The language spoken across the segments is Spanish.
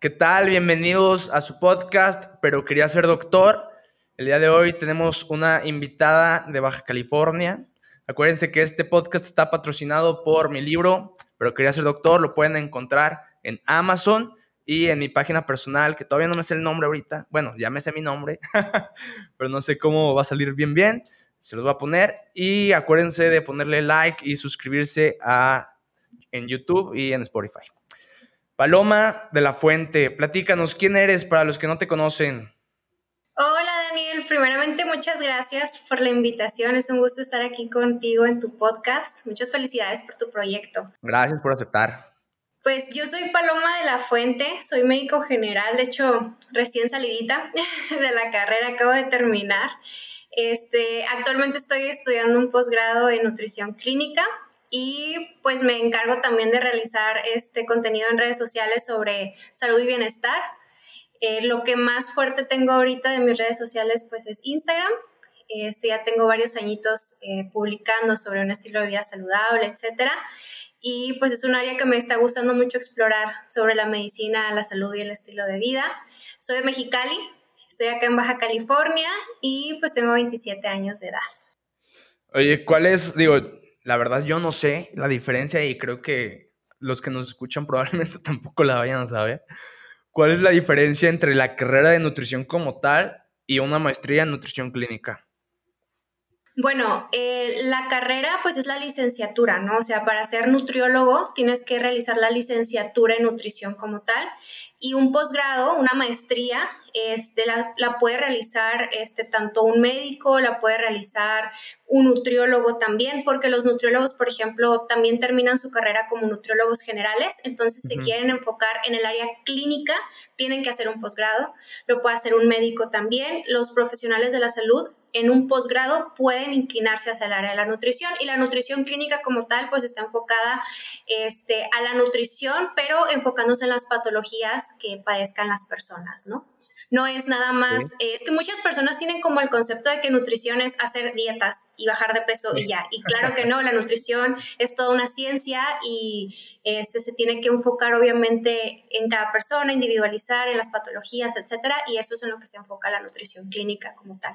¿Qué tal? Bienvenidos a su podcast, pero quería ser doctor. El día de hoy tenemos una invitada de Baja California. Acuérdense que este podcast está patrocinado por mi libro, pero quería ser doctor. Lo pueden encontrar en Amazon y en mi página personal, que todavía no me sé el nombre ahorita. Bueno, ya me sé mi nombre, pero no sé cómo va a salir bien bien. Se los voy a poner. Y acuérdense de ponerle like y suscribirse a, en YouTube y en Spotify. Paloma de la Fuente, platícanos, ¿quién eres para los que no te conocen? Hola Daniel, primeramente muchas gracias por la invitación, es un gusto estar aquí contigo en tu podcast, muchas felicidades por tu proyecto. Gracias por aceptar. Pues yo soy Paloma de la Fuente, soy médico general, de hecho recién salidita de la carrera, acabo de terminar. Este, actualmente estoy estudiando un posgrado en nutrición clínica y pues me encargo también de realizar este contenido en redes sociales sobre salud y bienestar. Eh, lo que más fuerte tengo ahorita de mis redes sociales pues es Instagram. Este, ya tengo varios añitos eh, publicando sobre un estilo de vida saludable, etc. Y pues es un área que me está gustando mucho explorar sobre la medicina, la salud y el estilo de vida. Soy de Mexicali, estoy acá en Baja California y pues tengo 27 años de edad. Oye, ¿cuál es, digo, la verdad yo no sé la diferencia y creo que los que nos escuchan probablemente tampoco la vayan a saber. ¿Cuál es la diferencia entre la carrera de nutrición como tal y una maestría en nutrición clínica? Bueno, eh, la carrera pues es la licenciatura, ¿no? O sea, para ser nutriólogo tienes que realizar la licenciatura en nutrición como tal y un posgrado, una maestría, este, la, la, puede realizar este, tanto un médico, la puede realizar un nutriólogo también, porque los nutriólogos, por ejemplo, también terminan su carrera como nutriólogos generales, entonces si quieren enfocar en el área clínica, tienen que hacer un posgrado, lo puede hacer un médico también, los profesionales de la salud en un posgrado pueden inclinarse hacia el área de la nutrición. Y la nutrición clínica como tal pues está enfocada este, a la nutrición, pero enfocándose en las patologías que padezcan las personas, ¿no? No es nada más, eh, es que muchas personas tienen como el concepto de que nutrición es hacer dietas y bajar de peso y ya. Y claro que no, la nutrición es toda una ciencia y este, se tiene que enfocar obviamente en cada persona, individualizar en las patologías, etcétera, y eso es en lo que se enfoca la nutrición clínica como tal.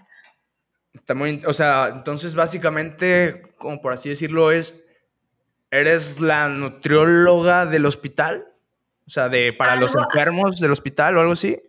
Está muy, o sea, entonces básicamente, como por así decirlo, es, ¿eres la nutrióloga del hospital? O sea, de para los enfermos del hospital o algo así.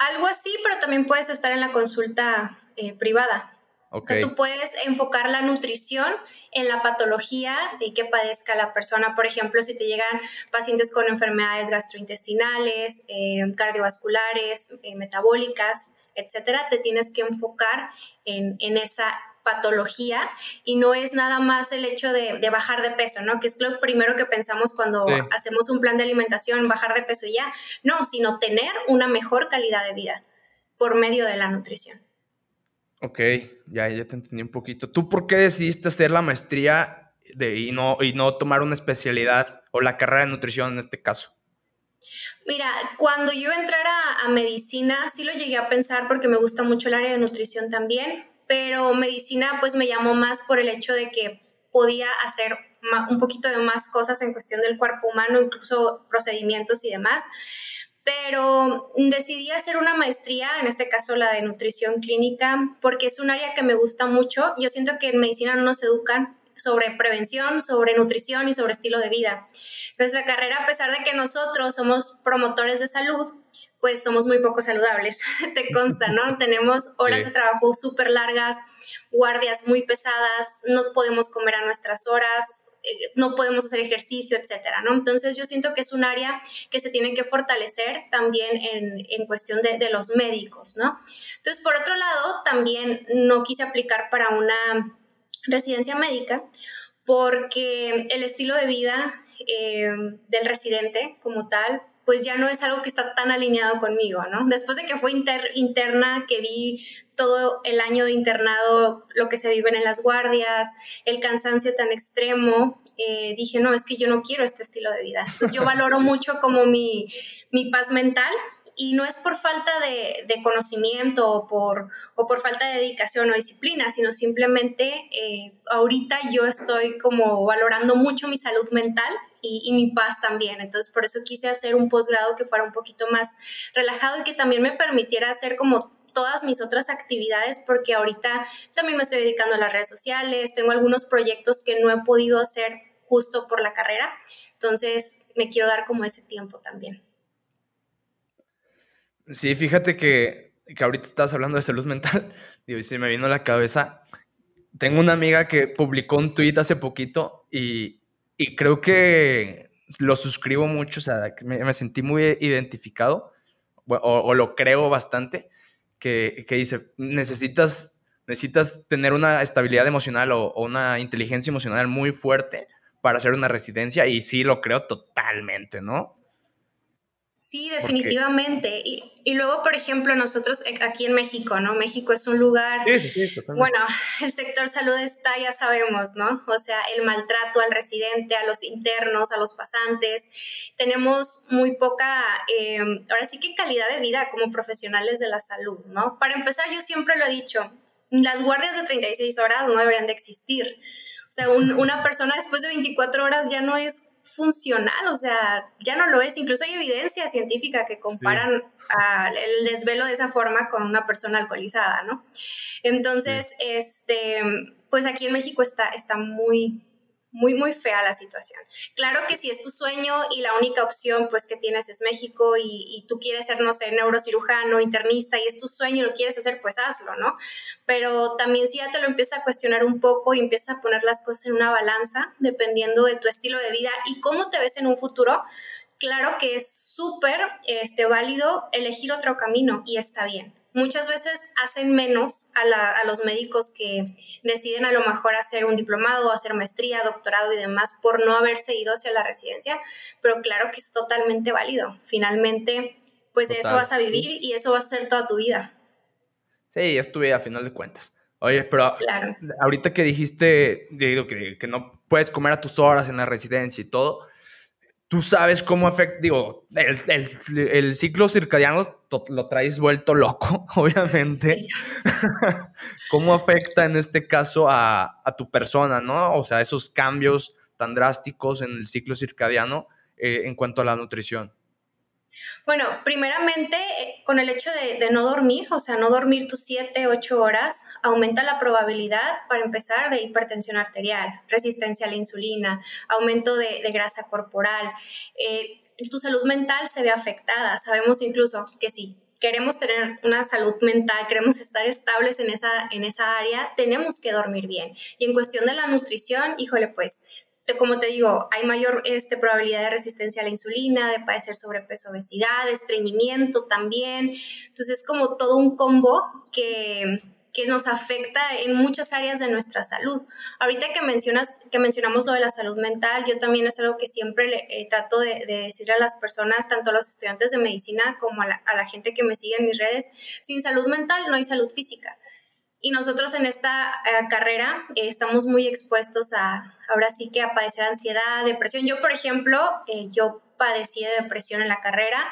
Algo así, pero también puedes estar en la consulta eh, privada. O sea, tú puedes enfocar la nutrición en la patología de que padezca la persona. Por ejemplo, si te llegan pacientes con enfermedades gastrointestinales, eh, cardiovasculares, eh, metabólicas, etcétera, te tienes que enfocar en, en esa patología y no es nada más el hecho de, bajar de peso, ¿no? Que es lo primero que pensamos cuando hacemos un plan de alimentación, bajar de peso y ya. No, sino tener una mejor calidad de vida por medio de la nutrición. Ok, ya, ya te entendí un poquito. ¿Tú por qué decidiste hacer la maestría de, y, no, y no tomar una especialidad o la carrera de nutrición en este caso? Mira, cuando yo entrara a medicina, sí lo llegué a pensar porque me gusta mucho el área de nutrición también, pero medicina pues me llamó más por el hecho de que podía hacer un poquito de más cosas en cuestión del cuerpo humano, incluso procedimientos y demás. Pero decidí hacer una maestría, en este caso la de nutrición clínica, porque es un área que me gusta mucho. Yo siento que en medicina no nos educan sobre prevención, sobre nutrición y sobre estilo de vida. Nuestra carrera, a pesar de que nosotros somos promotores de salud, pues somos muy poco saludables, te consta, ¿no? Tenemos horas de trabajo súper largas, guardias muy pesadas, no podemos comer a nuestras horas, eh, no podemos hacer ejercicio, etcétera, ¿no? Entonces yo siento que es un área que se tiene que fortalecer también en, en cuestión de, de, los médicos, ¿no? Entonces, por otro lado, también no quise aplicar para una residencia médica porque el estilo de vida eh, del residente como tal pues ya no es algo que está tan alineado conmigo, ¿no? Después de que fue interna, que vi todo el año de internado, lo que se vive en las guardias, el cansancio tan extremo, eh, dije, no, es que yo no quiero este estilo de vida. Entonces yo valoro mucho como mi, mi paz mental y no es por falta de, conocimiento o por, o por falta de dedicación o disciplina, sino simplemente eh, ahorita yo estoy como valorando mucho mi salud mental y, y, mi paz también. Entonces, por eso quise hacer un posgrado que fuera un poquito más relajado y que también me permitiera hacer como todas mis otras actividades porque ahorita también me estoy dedicando a las redes sociales, tengo algunos proyectos que no he podido hacer justo por la carrera, entonces me quiero dar como ese tiempo también. Sí, fíjate que, que ahorita estás hablando de salud mental, y se me vino a la cabeza, tengo una amiga que publicó un tweet hace poquito y, y creo que lo suscribo mucho, o sea, me, sentí muy identificado, o, o, lo creo bastante, que, dice, necesitas, necesitas tener una estabilidad emocional o, una inteligencia emocional muy fuerte para hacer una residencia y sí lo creo totalmente, ¿no? Sí, definitivamente. Y, y, luego, por ejemplo, nosotros aquí en México, ¿no? México es un lugar... Sí, sí, sí, bueno, el sector salud está, ya sabemos, ¿no? O sea, el maltrato al residente, a los internos, a los pasantes. Tenemos muy poca, eh, ahora sí que calidad de vida como profesionales de la salud, ¿no? Para empezar, yo siempre lo he dicho, las guardias de 36 horas no deberían de existir. O sea, una persona después de 24 horas ya no es funcional, o sea, ya no lo es. Incluso hay evidencia científica que comparan el desvelo de esa forma con una persona alcoholizada, ¿no? Entonces, este, pues aquí en México está, está muy, muy, muy fea la situación. Claro que si es tu sueño y la única opción pues que tienes es México y, y, tú quieres ser, no sé, neurocirujano, internista y es tu sueño y lo quieres hacer, pues hazlo, ¿no? Pero también si ya te lo empiezas a cuestionar un poco y empiezas a poner las cosas en una balanza, dependiendo de tu estilo de vida y cómo te ves en un futuro, claro que es súper este, válido elegir otro camino y está bien muchas veces hacen menos a, los médicos que deciden a lo mejor hacer un diplomado, hacer maestría, doctorado y demás por no haberse ido hacia la residencia, pero claro que es totalmente válido. Finalmente, pues de eso vas a vivir y eso va a ser toda tu vida. Sí, es tu vida a final de cuentas. Oye, pero ahorita que dijiste, digo, que, que no puedes comer a tus horas en la residencia y todo, tú sabes cómo afecta, digo, el, ciclo circadiano lo traes vuelto loco, obviamente. ¿Cómo afecta en este caso a, tu persona, no? O sea, esos cambios tan drásticos en el ciclo circadiano eh, en cuanto a la nutrición. Bueno, primeramente, eh, con el hecho de, no dormir, o sea, no dormir tus 7, 8 horas, aumenta la probabilidad, para empezar, de hipertensión arterial, resistencia a la insulina, aumento de, grasa corporal. Eh, tu salud mental se ve afectada. Sabemos incluso que si queremos tener una salud mental, queremos estar estables en esa, en esa área, tenemos que dormir bien. Y en cuestión de la nutrición, híjole, pues como te digo, hay mayor este, probabilidad de resistencia a la insulina, de padecer sobrepeso, obesidad, estreñimiento también. Entonces es como todo un combo que, que nos afecta en muchas áreas de nuestra salud. Ahorita que mencionas, que mencionamos lo de la salud mental, yo también es algo que siempre le, eh, trato de, de, decirle a las personas, tanto a los estudiantes de medicina como a la, a la gente que me sigue en mis redes, sin salud mental no hay salud física. Y nosotros en esta eh, carrera eh, estamos muy expuestos a, ahora sí que a padecer ansiedad, depresión. Yo, por ejemplo, eh, yo padecí de depresión en la carrera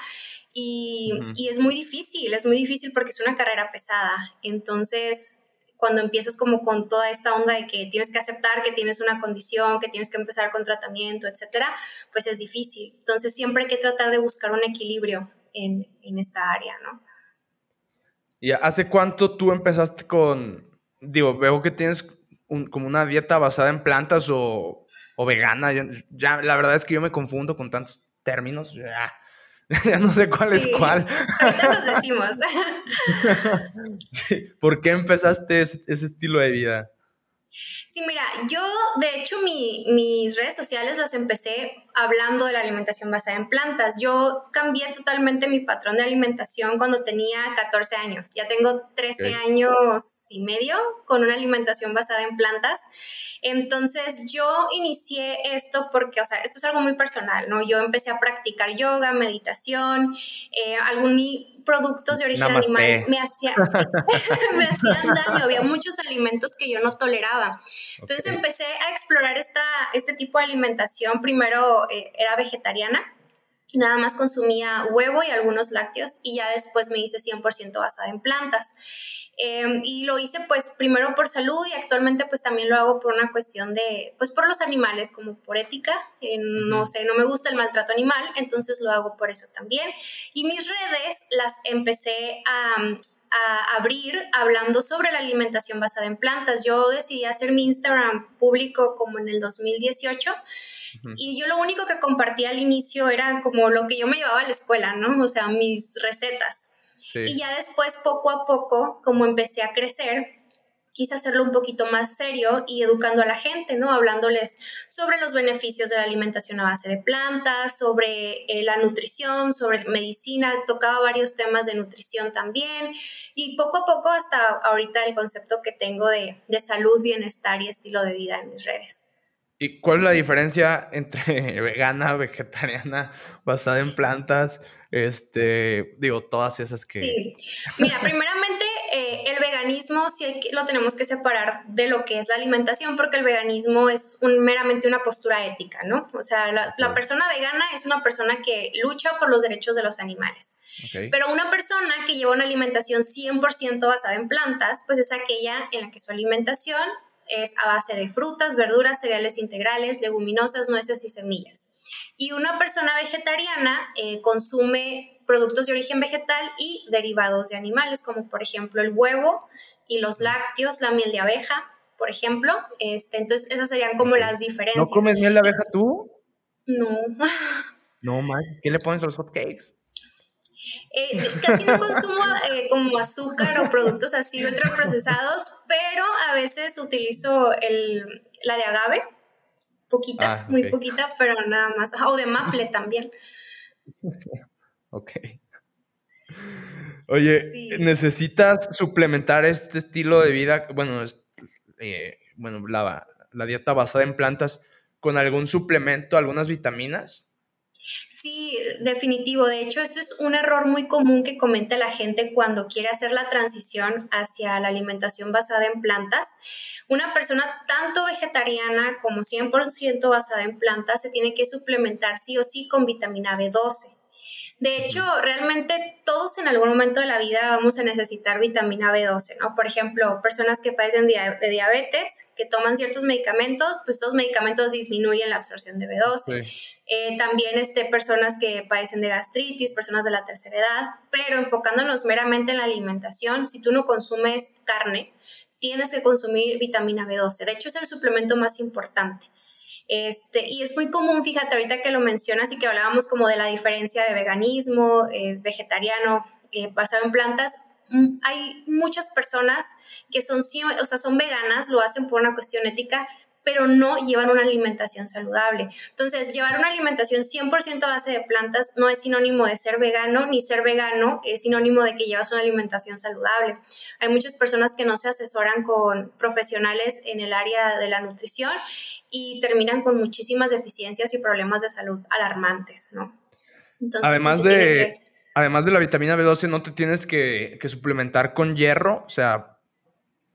y, y, es muy difícil, es muy difícil porque es una carrera pesada. Entonces, cuando empiezas como con toda esta onda de que tienes que aceptar que tienes una condición, que tienes que empezar con tratamiento, etcétera, pues es difícil. Entonces, siempre hay que tratar de buscar un equilibrio en, en esta área, ¿no? ¿Y hace cuánto tú empezaste con, digo, veo que tienes como una dieta basada en plantas o, o vegana? Ya, la verdad es que yo me confundo con tantos términos, ya, ya no sé cuál es cuál. Ahorita nos decimos. sí. ¿Por qué empezaste ese, ese estilo de vida? Sí, mira, yo de hecho mi, mis redes sociales las empecé hablando de la alimentación basada en plantas. Yo cambié totalmente mi patrón de alimentación cuando tenía 14 años. Ya tengo 13 años y medio con una alimentación basada en plantas. Entonces yo inicié esto porque, o sea, esto es algo muy personal, ¿no? Yo empecé a practicar yoga, meditación, eh, algún productos de origen animal me, hacían, me hacían daño, había muchos alimentos que yo no toleraba. Entonces empecé a explorar esta, este tipo de alimentación. Primero eh, era vegetariana nada más consumía huevo y algunos lácteos y ya después me hice 100% basada en plantas. Em, y lo hice pues primero por salud y actualmente pues también lo hago por una cuestión de, pues por los animales, como por ética. no sé, no me gusta el maltrato animal, entonces lo hago por eso también. Y mis redes las empecé a, a abrir hablando sobre la alimentación basada en plantas. Yo decidí hacer mi Instagram público como en el 2018. Y yo lo único que compartía al inicio era como lo que yo me llevaba a la escuela, ¿no? O sea, mis recetas. Y ya después, poco a poco, como empecé a crecer, quise hacerlo un poquito más serio y educando a la gente, ¿no? Hablándoles sobre los beneficios de la alimentación a base de plantas, sobre eh, la nutrición, sobre medicina, tocaba varios temas de nutrición también y poco a poco hasta ahorita el concepto que tengo de, de salud, bienestar y estilo de vida en mis redes. ¿Y cuál es la diferencia entre vegana, vegetariana, basada en plantas? Este, digo, todas esas que... Sí, mira, primeramente eh, el veganismo sí lo tenemos que separar de lo que es la alimentación porque el veganismo es un, meramente una postura ética, ¿no? O sea, la, persona vegana es una persona que lucha por los derechos de los animales. Pero una persona que lleva una alimentación 100% basada en plantas, pues es aquella en la que su alimentación es a base de frutas, verduras, cereales integrales, leguminosas, nueces y semillas. Y una persona vegetariana eh, consume productos de origen vegetal y derivados de animales, como por ejemplo el huevo y los lácteos, la miel de abeja, por ejemplo. Este, entonces, esas serían como las diferencias. ¿No comes miel de abeja tú? No. No, man. ¿Qué le pones a los hot cakes? Eh, casi no consumo eh, como azúcar o productos así ultraprocesados, pero a veces utilizo el, la de agave poquita, ah, muy poquita, pero nada más. O de maple también. ok. Oye, ¿necesitas suplementar este estilo de vida? Bueno, eh, bueno la, la dieta basada en plantas con algún suplemento, algunas vitaminas? Sí, definitivo. De hecho, esto es un error muy común que comenta la gente cuando quiere hacer la transición hacia la alimentación basada en plantas. Una persona tanto vegetariana como 100% basada en plantas se tiene que suplementar sí o sí con vitamina B12. De hecho, realmente todos en algún momento de la vida vamos a necesitar vitamina B12, ¿no? Por ejemplo, personas que padecen de diabetes, que toman ciertos medicamentos, pues estos medicamentos disminuyen la absorción de B12. Eh, también este, personas que padecen de gastritis, personas de la tercera edad, pero enfocándonos meramente en la alimentación, si tú no consumes carne, tienes que consumir vitamina B12. De hecho, es el suplemento más importante. Este, y es muy común, fíjate, ahorita que lo mencionas y que hablábamos como de la diferencia de veganismo, eh, vegetariano, eh, basado en plantas, mm, hay muchas personas que son, o sea, son veganas, lo hacen por una cuestión ética, pero no llevan una alimentación saludable. Entonces, llevar una alimentación 100% a base de plantas no es sinónimo de ser vegano, ni ser vegano es sinónimo de que llevas una alimentación saludable. Hay muchas personas que no se asesoran con profesionales en el área de la nutrición y terminan con muchísimas deficiencias y problemas de salud alarmantes, ¿no? además de... Además de la vitamina B12, ¿no te tienes que, que suplementar con hierro? O sea,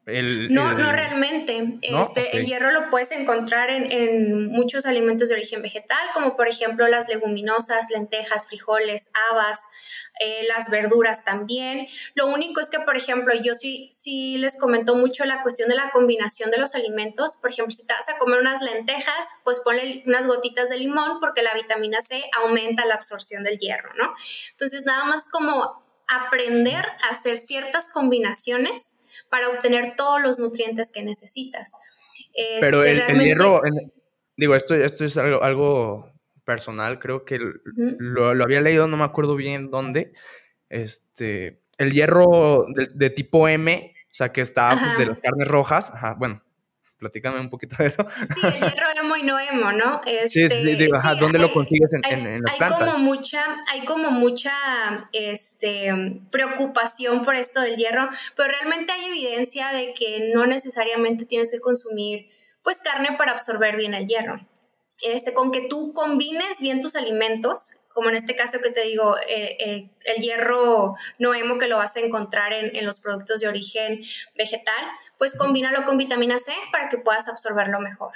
no, no realmente. Este, El hierro lo puedes encontrar en, muchos alimentos de origen vegetal, como por ejemplo las leguminosas, lentejas, frijoles, habas, eh, las verduras también. Lo único es que, por ejemplo, yo sí, sí les comento mucho la cuestión de la combinación de los alimentos. Por ejemplo, si te vas a comer unas lentejas, pues ponle unas gotitas de limón porque la vitamina C aumenta la absorción del hierro, ¿no? Entonces, nada más como aprender a hacer ciertas combinaciones para obtener todos los nutrientes que necesitas. Pero este, el, hierro, digo, esto, esto es algo, algo personal, creo que lo, había leído, no me acuerdo bien dónde. Este, el hierro de, tipo M, o sea, que está pues, de las carnes rojas, ajá, bueno, platícame un poquito de eso. Sí, el hierro emo y no emo, ¿no? sí, este, digo, ajá, ¿dónde lo consigues en, hay, en, hay Como mucha, hay como mucha este, preocupación por esto del hierro, pero realmente hay evidencia de que no necesariamente tienes que consumir pues carne para absorber bien el hierro. Este, con que tú combines bien tus alimentos, como en este caso que te digo, eh, eh, el hierro no emo que lo vas a encontrar en, en los productos de origen vegetal, pues combínalo con vitamina C para que puedas absorberlo mejor.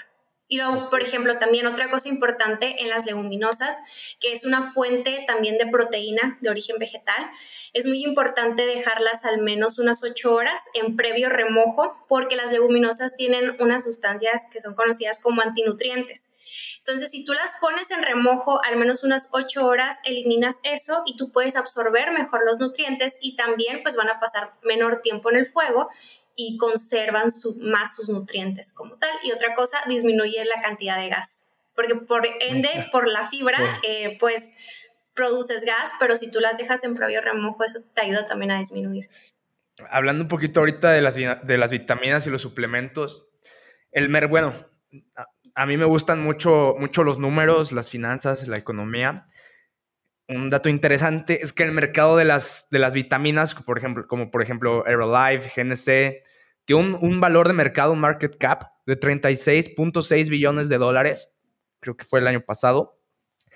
Y luego, por ejemplo, también otra cosa importante en las leguminosas, que es una fuente también de proteína de origen vegetal, es muy importante dejarlas al menos unas 8 horas en previo remojo, porque las leguminosas tienen unas sustancias que son conocidas como antinutrientes. Entonces, si tú las pones en remojo al menos unas 8 horas, eliminas eso y tú puedes absorber mejor los nutrientes y también pues van a pasar menor tiempo en el fuego y conservan más sus nutrientes como tal. Y otra cosa, disminuye la cantidad de gas, porque por ende, por la fibra, eh, pues produces gas, pero si tú las dejas en previo remojo, eso te ayuda también a disminuir. Hablando un poquito ahorita de las, de las vitaminas y los suplementos, el mer, bueno, a, mí me gustan mucho, mucho los números, las finanzas, la economía. Un dato interesante es que el mercado de las, de las vitaminas, por ejemplo, como por ejemplo Aerolife, GNC, tiene un, valor de mercado, un market cap de 36.6 billones de dólares, creo que fue el año pasado,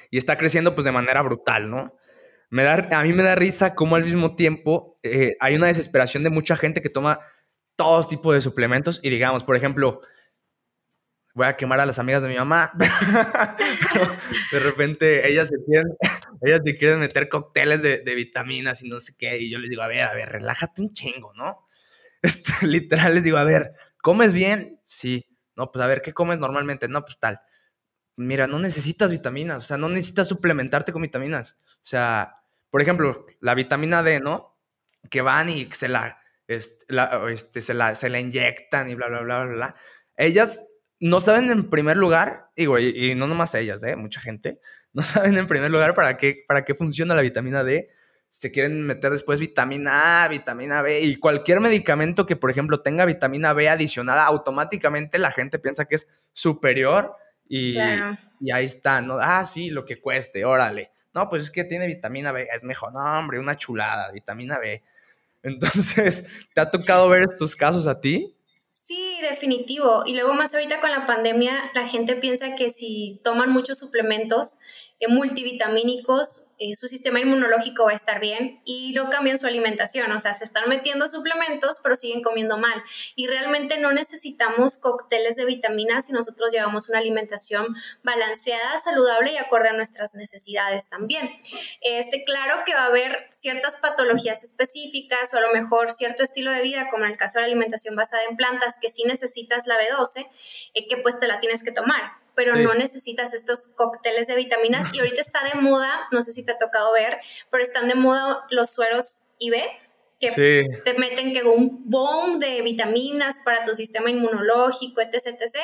y está creciendo pues de manera brutal, ¿no? Me da, a mí me da risa cómo al mismo tiempo eh, hay una desesperación de mucha gente que toma todos tipos de suplementos y digamos, por ejemplo, voy a quemar a las amigas de mi mamá. de repente ellas se quieren, ellas se quieren meter cócteles de, vitaminas y no sé qué. Y yo les digo, a ver, a ver, relájate un chingo, ¿no? Este, literal les digo, a ver, ¿comes bien? Sí. No, pues a ver, ¿qué comes normalmente? No, pues tal. Mira, no necesitas vitaminas, o sea, no necesitas suplementarte con vitaminas. O sea, por ejemplo, la vitamina D, ¿no? Que van y se la, este, este, se la, se la inyectan y bla, bla, bla, bla, bla. Ellas no saben en primer lugar, digo, y, no nomás ellas, ¿eh? mucha gente, no saben en primer lugar para qué, para qué funciona la vitamina D. Se quieren meter después vitamina A, vitamina B y cualquier medicamento que, por ejemplo, tenga vitamina B adicionada, automáticamente la gente piensa que es superior y, y ahí está, ¿no? Ah, sí, lo que cueste, órale. No, pues es que tiene vitamina B, es mejor. No, hombre, una chulada, vitamina B. Entonces, ¿te ha tocado ver estos casos a ti? Sí, definitivo. Y luego más ahorita con la pandemia, la gente piensa que si toman muchos suplementos eh, multivitamínicos, eh, su sistema inmunológico va a estar bien y no cambian su alimentación, o sea, se están metiendo suplementos pero siguen comiendo mal. Y realmente no necesitamos cócteles de vitaminas si nosotros llevamos una alimentación balanceada, saludable y acorde a nuestras necesidades también. Este, claro que va a haber ciertas patologías específicas o a lo mejor cierto estilo de vida, como en el caso de la alimentación basada en plantas, que sí necesitas la B12, eh, que pues te la tienes que tomar pero no necesitas estos cócteles de vitaminas. Y ahorita está de moda, no sé si te ha tocado ver, pero están de moda los sueros IV, que te meten que un boom de vitaminas para tu sistema inmunológico, etc, etc.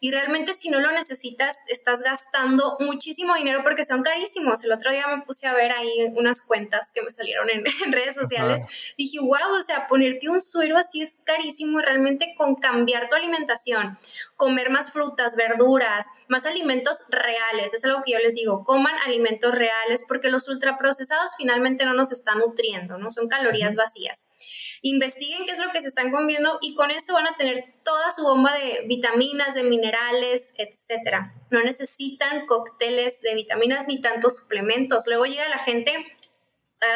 Y realmente si no lo necesitas, estás gastando muchísimo dinero porque son carísimos. El otro día me puse a ver ahí unas cuentas que me salieron en, redes sociales. Dije, wow, o sea, ponerte un suero así es carísimo y realmente con cambiar tu alimentación, comer más frutas, verduras, más alimentos reales. Es algo que yo les digo, coman alimentos reales porque los ultraprocesados finalmente no nos están nutriendo, ¿no? Son calorías vacías. Investiguen qué es lo que se están comiendo y con eso van a tener toda su bomba de vitaminas, de minerales, etc. No necesitan cócteles de vitaminas ni tantos suplementos. Luego llega la gente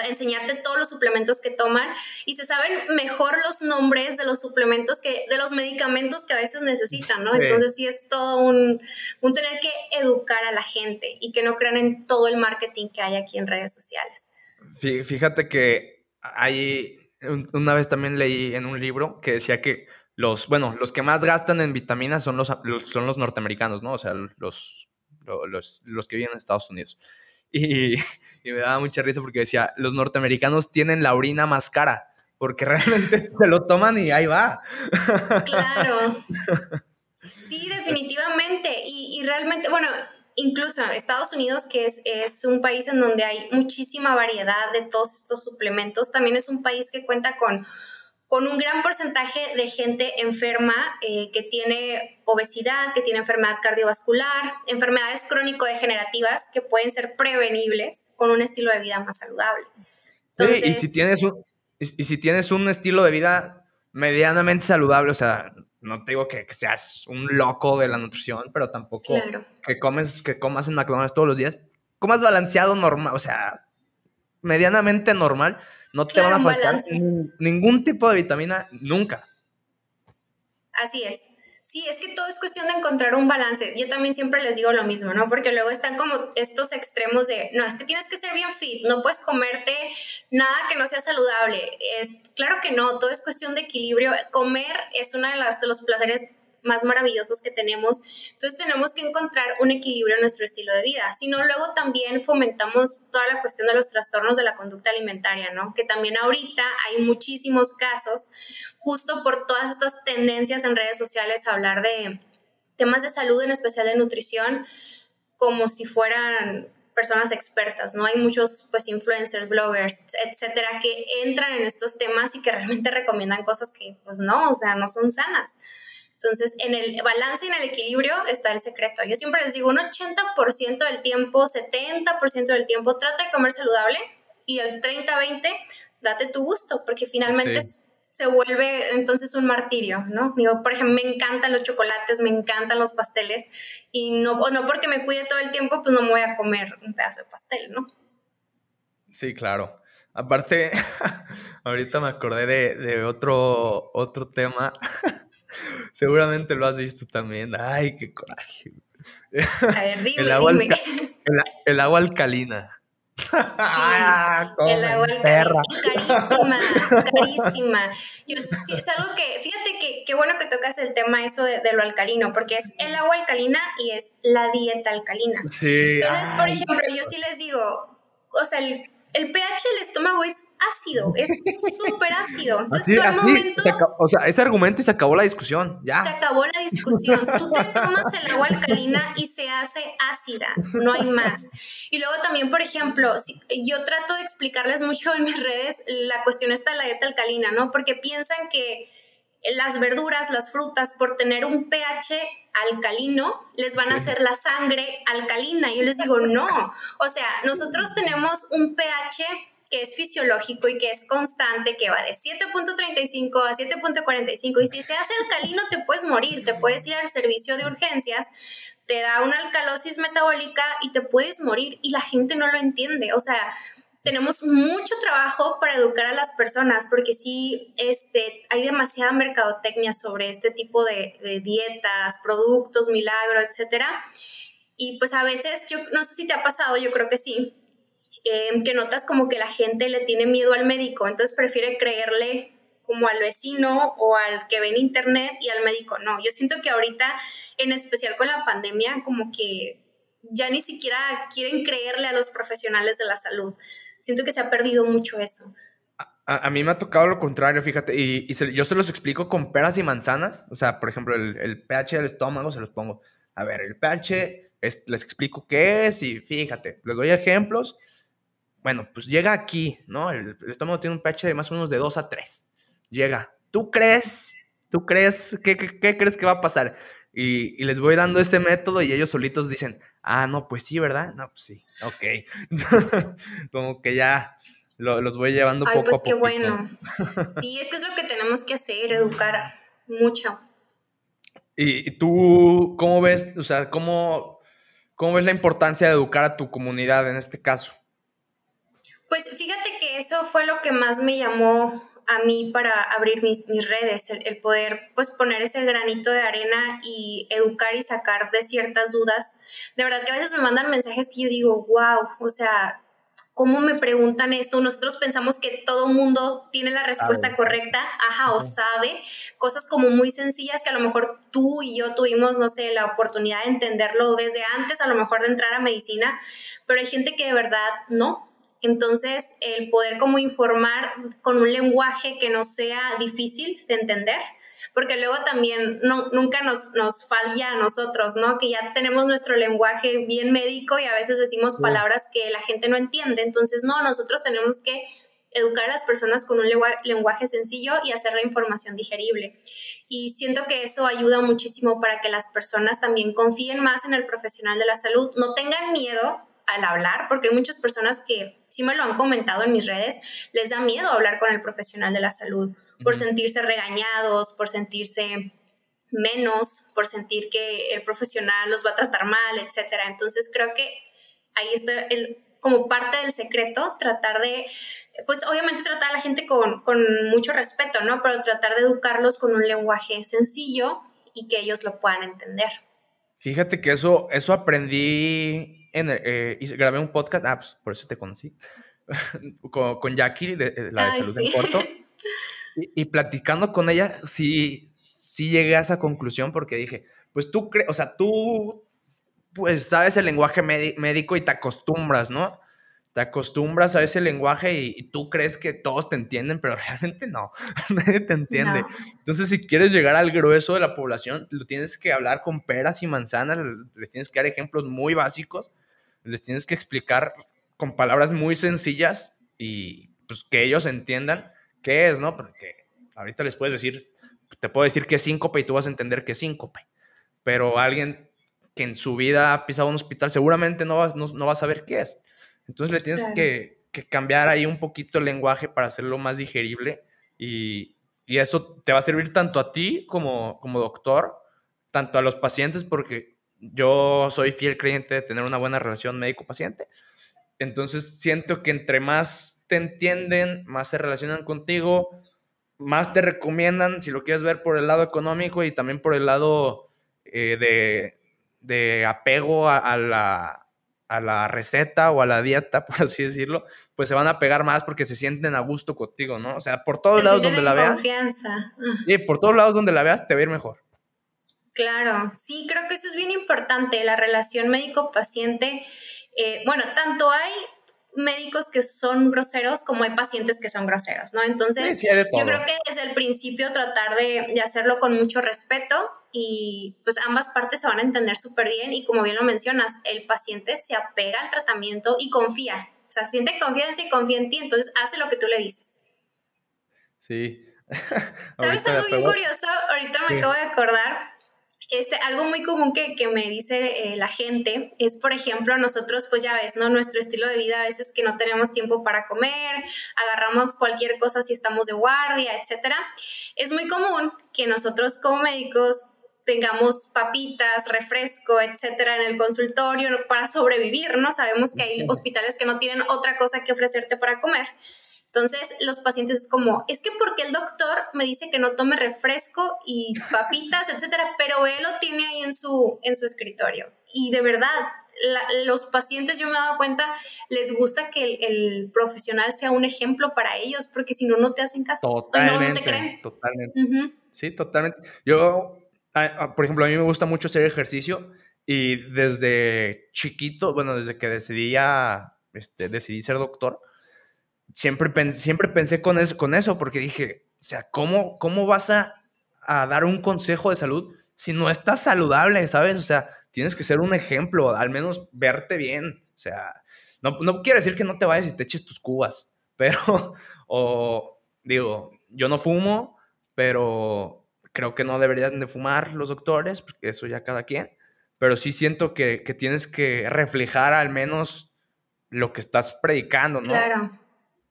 enseñarte todos los suplementos que toman y se saben mejor los nombres de los suplementos que de los medicamentos que a veces necesitan, ¿no? Entonces sí es todo un, un tener que educar a la gente y que no crean en todo el marketing que hay aquí en redes sociales. Fíjate que hay, una vez también leí en un libro que decía que los, bueno, los que más gastan en vitaminas son los, son los norteamericanos, ¿no? O sea, los, los, los que viven en Estados Unidos. Y, me daba mucha risa porque decía, los norteamericanos tienen la orina más cara, porque realmente se lo toman y ahí va. Claro. Sí, definitivamente. Y, realmente, bueno, incluso Estados Unidos, que es, es, un país en donde hay muchísima variedad de todos estos suplementos, también es un país que cuenta con con un gran porcentaje de gente enferma eh, que tiene obesidad, que tiene enfermedad cardiovascular, enfermedades crónico-degenerativas que pueden ser prevenibles con un estilo de vida más saludable. sí, y si, tienes un, y, si tienes un estilo de vida medianamente saludable, o sea, no te digo que, seas un loco de la nutrición, pero tampoco que, comes, que comas en McDonald's todos los días, comas balanceado normal, o sea, medianamente normal, no te van a faltar ningún tipo de vitamina nunca. Así es. Sí, es que todo es cuestión de encontrar un balance. Yo también siempre les digo lo mismo, ¿no? Porque luego están como estos extremos de, no, es que tienes que ser bien fit, no puedes comerte nada que no sea saludable. Es, claro que no, todo es cuestión de equilibrio. Comer es uno de, las, de los placeres más maravillosos que tenemos. Entonces tenemos que encontrar un equilibrio en nuestro estilo de vida. Si no, luego también fomentamos toda la cuestión de los trastornos de la conducta alimentaria, ¿no? Que también ahorita hay muchísimos casos, justo por todas estas tendencias en redes sociales a hablar de temas de salud, en especial de nutrición, como si fueran personas expertas, ¿no? Hay muchos, pues, influencers, bloggers, etcétera, que entran en estos temas y que realmente recomiendan cosas que, pues, no, o sea, no son sanas. Entonces, en el balance y en el equilibrio está el secreto. Yo siempre les digo, un 80% del tiempo, 70% del tiempo, trata de comer saludable y el 30-20, date tu gusto, porque finalmente se vuelve entonces un martirio, ¿no? Digo, por ejemplo, me encantan los chocolates, me encantan los pasteles y no, no porque me cuide todo el tiempo, pues no me voy a comer un pedazo de pastel, ¿no? Sí, claro. Aparte, ahorita me acordé de, de otro, otro tema Seguramente lo has visto también. Ay, qué coraje. A ver, dime, el, agua dime. el, agua alcalina. Ah, el agua alcalina. Carísima, carísima. Yo, sí, es algo que, fíjate que qué bueno que tocas el tema eso de, lo alcalino, porque es el agua alcalina y es la dieta alcalina. Sí. Entonces, por ejemplo, yo sí les digo, o sea, el el pH del estómago es ácido, es súper ácido. Entonces, así, momento, o sea, ese argumento y se acabó la discusión, ya. Se acabó la discusión. Tú te tomas el agua alcalina y se hace ácida, no hay más. Y luego también, por ejemplo, yo trato de explicarles mucho en mis redes la cuestión esta de la dieta alcalina, ¿no? Porque piensan que las verduras, las frutas, por tener un pH alcalino, les van a hacer la sangre alcalina. Y yo les digo, no. O sea, nosotros tenemos un pH que es fisiológico y que es constante, que va de 7.35 a 7.45. Y si se hace alcalino, te puedes morir, te puedes ir al servicio de urgencias, te da una alcalosis metabólica y te puedes morir. Y la gente no lo entiende. O sea, tenemos mucho trabajo para educar a las personas, porque sí, este, hay demasiada mercadotecnia sobre este tipo de, dietas, productos, milagro, etcétera. Y pues a veces, yo no sé si te ha pasado, yo creo que sí, em, que notas como que la gente le tiene miedo al médico, entonces prefiere creerle como al vecino o al que ve en internet y al médico no. Yo siento que ahorita, en especial con la pandemia, como que ya ni siquiera quieren creerle a los profesionales de la salud. Siento que se ha perdido mucho eso. A, mí me ha tocado lo contrario, fíjate, y, yo se los explico con peras y manzanas. O sea, por ejemplo, el, pH del estómago se los pongo. A ver, el pH, les explico qué es y fíjate, les doy ejemplos. Bueno, pues llega aquí, ¿no? El, estómago tiene un pH de más o menos de 2 a 3. Llega. ¿Tú crees? ¿Tú crees? ¿Qué, qué, crees que va a pasar? Y, y, les voy dando ese método y ellos solitos dicen, ah, no, pues sí, ¿verdad? No, pues sí, ok. Como que ya los voy llevando Ay, poco pues a poco. qué bueno. Sí, es que es lo que tenemos que hacer, educar mucho. ¿Y, tú cómo ves, o sea, cómo, cómo ves la importancia de educar a tu comunidad en este caso? Pues fíjate que eso fue lo que más me llamó a mí para abrir mis, mis redes, el, poder pues poner ese granito de arena y educar y sacar de ciertas dudas. De verdad que a veces me mandan mensajes que yo digo, wow, o sea, ¿cómo me preguntan esto? Nosotros pensamos que todo mundo tiene la respuesta correcta, ajá, o sabe, cosas como muy sencillas que a lo mejor tú y yo tuvimos, no sé, la oportunidad de entenderlo desde antes, a lo mejor de entrar a medicina, pero hay gente que de verdad no, entonces, el poder como informar con un lenguaje que no sea difícil de entender, porque luego también no, nunca nos, nos falla a nosotros, ¿no? Que ya tenemos nuestro lenguaje bien médico y a veces decimos palabras que la gente no entiende. Entonces, no, nosotros tenemos que educar a las personas con un lenguaje sencillo y hacer la información digerible. Y siento que eso ayuda muchísimo para que las personas también confíen más en el profesional de la salud, no tengan miedo al hablar, porque hay muchas personas que sí me lo han comentado en mis redes, les da miedo hablar con el profesional de la salud por sentirse regañados, por sentirse menos, por sentir que el profesional los va a tratar mal, etcétera. Entonces creo que ahí está el, como parte del secreto, tratar de, pues obviamente tratar a la gente con, con mucho respeto, ¿no? Pero tratar de educarlos con un lenguaje sencillo y que ellos lo puedan entender. Fíjate que eso, eso aprendí, en, eh, grabé un podcast, ah, pues por eso te conocí, con, con, Jackie, de, la de Salud en Corto, y, platicando con ella, sí, sí llegué a esa conclusión porque dije, pues tú crees, o sea, tú pues sabes el lenguaje médico y te acostumbras, ¿no? Te acostumbras a ese lenguaje y, tú crees que todos te entienden, pero realmente no, nadie te entiende. Entonces, si quieres llegar al grueso de la población, lo tienes que hablar con peras y manzanas, les, tienes que dar ejemplos muy básicos, les tienes que explicar con palabras muy sencillas y pues que ellos entiendan qué es, ¿no? Porque ahorita les puedes decir, te puedo decir que es síncope y tú vas a entender que es síncope, pero alguien que en su vida ha pisado un hospital seguramente no va, no, va a saber qué es. Entonces le tienes que, cambiar ahí un poquito el lenguaje para hacerlo más digerible y, eso te va a servir tanto a ti como, como doctor, tanto a los pacientes, porque yo soy fiel creyente de tener una buena relación médico-paciente. Entonces siento que entre más te entienden, más se relacionan contigo, más te recomiendan, si lo quieres ver por el lado económico y también por el lado eh, de, de apego a, la, a, la, receta o a la dieta, por así decirlo, pues se van a pegar más porque se sienten a gusto contigo, ¿no? O sea, por todos lados donde la veas. confianza. Sí, por todos lados donde la veas te va a ir mejor. Claro, sí, creo que eso es bien importante, la relación médico-paciente. Eh, bueno, tanto hay médicos que son groseros como hay pacientes que son groseros, ¿no? Entonces, yo creo que desde el principio tratar de, de, hacerlo con mucho respeto y pues ambas partes se van a entender súper bien y como bien lo mencionas, el paciente se apega al tratamiento y confía, o sea, siente confianza y confía en ti, entonces hace lo que tú le dices. Sí. ¿Sabes algo bien curioso? Ahorita me acabo de acordar este, algo muy común que, que me dice eh, la gente es, por ejemplo, nosotros, pues ya ves, ¿no? Nuestro estilo de vida a veces que no tenemos tiempo para comer, agarramos cualquier cosa si estamos de guardia, etc. Es muy común que nosotros como médicos tengamos papitas, refresco, etcétera, en el consultorio para sobrevivir, ¿no? Sabemos que hay hospitales que no tienen otra cosa que ofrecerte para comer. Entonces, los pacientes es como, es que porque el doctor me dice que no tome refresco y papitas, etcétera, pero él lo tiene ahí en su, en su escritorio. Y de verdad, los pacientes, yo me he dado cuenta, les gusta que el, profesional sea un ejemplo para ellos, porque si no, no te hacen caso. Totalmente. No, te creen. Totalmente. Sí, totalmente. Yo, por ejemplo, a mí me gusta mucho hacer ejercicio y desde chiquito, bueno, desde que decidí, este, decidí ser doctor, siempre, siempre pensé con eso, con eso, porque dije, o sea, ¿cómo, cómo vas a, dar un consejo de salud si no estás saludable, ¿sabes? O sea, tienes que ser un ejemplo, al menos verte bien. O sea, no, no quiere decir que no te vayas y te eches tus cubas, pero, o digo, yo no fumo, pero creo que no deberían de fumar los doctores, porque eso ya cada quien, pero sí siento que, que tienes que reflejar al menos lo que estás predicando, ¿no? Claro.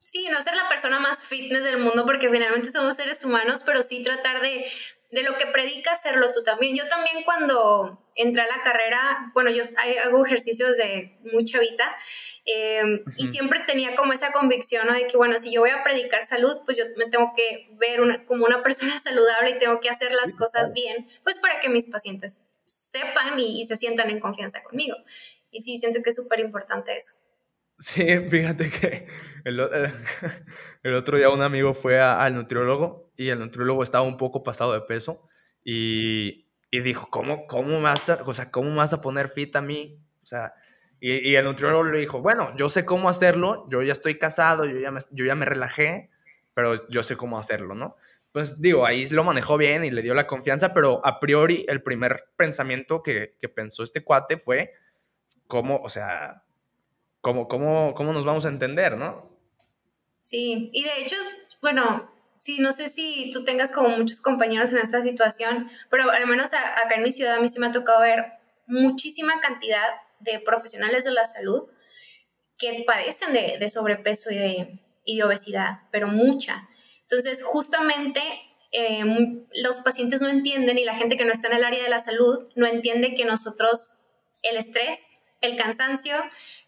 Sí, no ser la persona más fitness del mundo porque finalmente somos seres humanos, pero sí tratar de, de lo que predica hacerlo tú también. Yo también cuando entré a la carrera, bueno, yo hago ejercicios de muy chavita em, y siempre tenía como esa convicción de que, bueno, si yo voy a predicar salud, pues yo me tengo que ver como una persona saludable y tengo que hacer las cosas bien, pues para que mis pacientes sepan y, y se sientan en confianza conmigo. Y sí, siento que es súper importante eso. Sí, fíjate que el, el otro día un amigo fue al nutriólogo y el nutriólogo estaba un poco pasado de peso y, y dijo, ¿cómo, cómo, vas a, o sea, ¿cómo vas a poner fit a mí? O sea, y, y, el nutriólogo le dijo, bueno, yo sé cómo hacerlo, yo ya estoy casado, yo ya me, yo ya me relajé, pero yo sé cómo hacerlo, ¿no? Pues digo, ahí lo manejó bien y le dio la confianza, pero a priori el primer pensamiento que, que pensó este cuate fue, ¿cómo, o sea, cómo, cómo, cómo nos vamos a entender, ¿no? Sí, y de hecho, bueno, sí, no sé si tú tengas como muchos compañeros en esta situación, pero al menos acá en mi ciudad a mí sí me ha tocado ver muchísima cantidad de profesionales de la salud que padecen de, sobrepeso y de, y de, obesidad, pero mucha. Entonces, justamente eh, los pacientes no entienden y la gente que no está en el área de la salud no entiende que nosotros el estrés, el cansancio,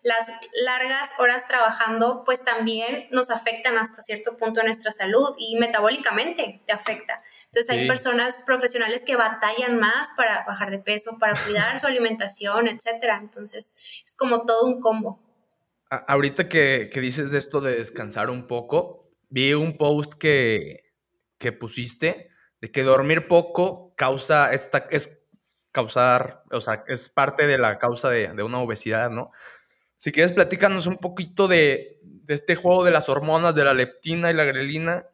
las largas horas trabajando pues también nos afectan hasta cierto punto a nuestra salud y metabólicamente te afecta. Entonces hay personas profesionales que batallan más para bajar de peso, para cuidar su alimentación, etcétera. Entonces es como todo un combo. ahorita que, que, dices de esto de descansar un poco, vi un post que, que pusiste de que dormir poco causa esta, es causar, o sea, es parte de la causa de, de una obesidad, ¿no? Si quieres, platícanos un poquito de, este juego de las hormonas, de la leptina y la grelina,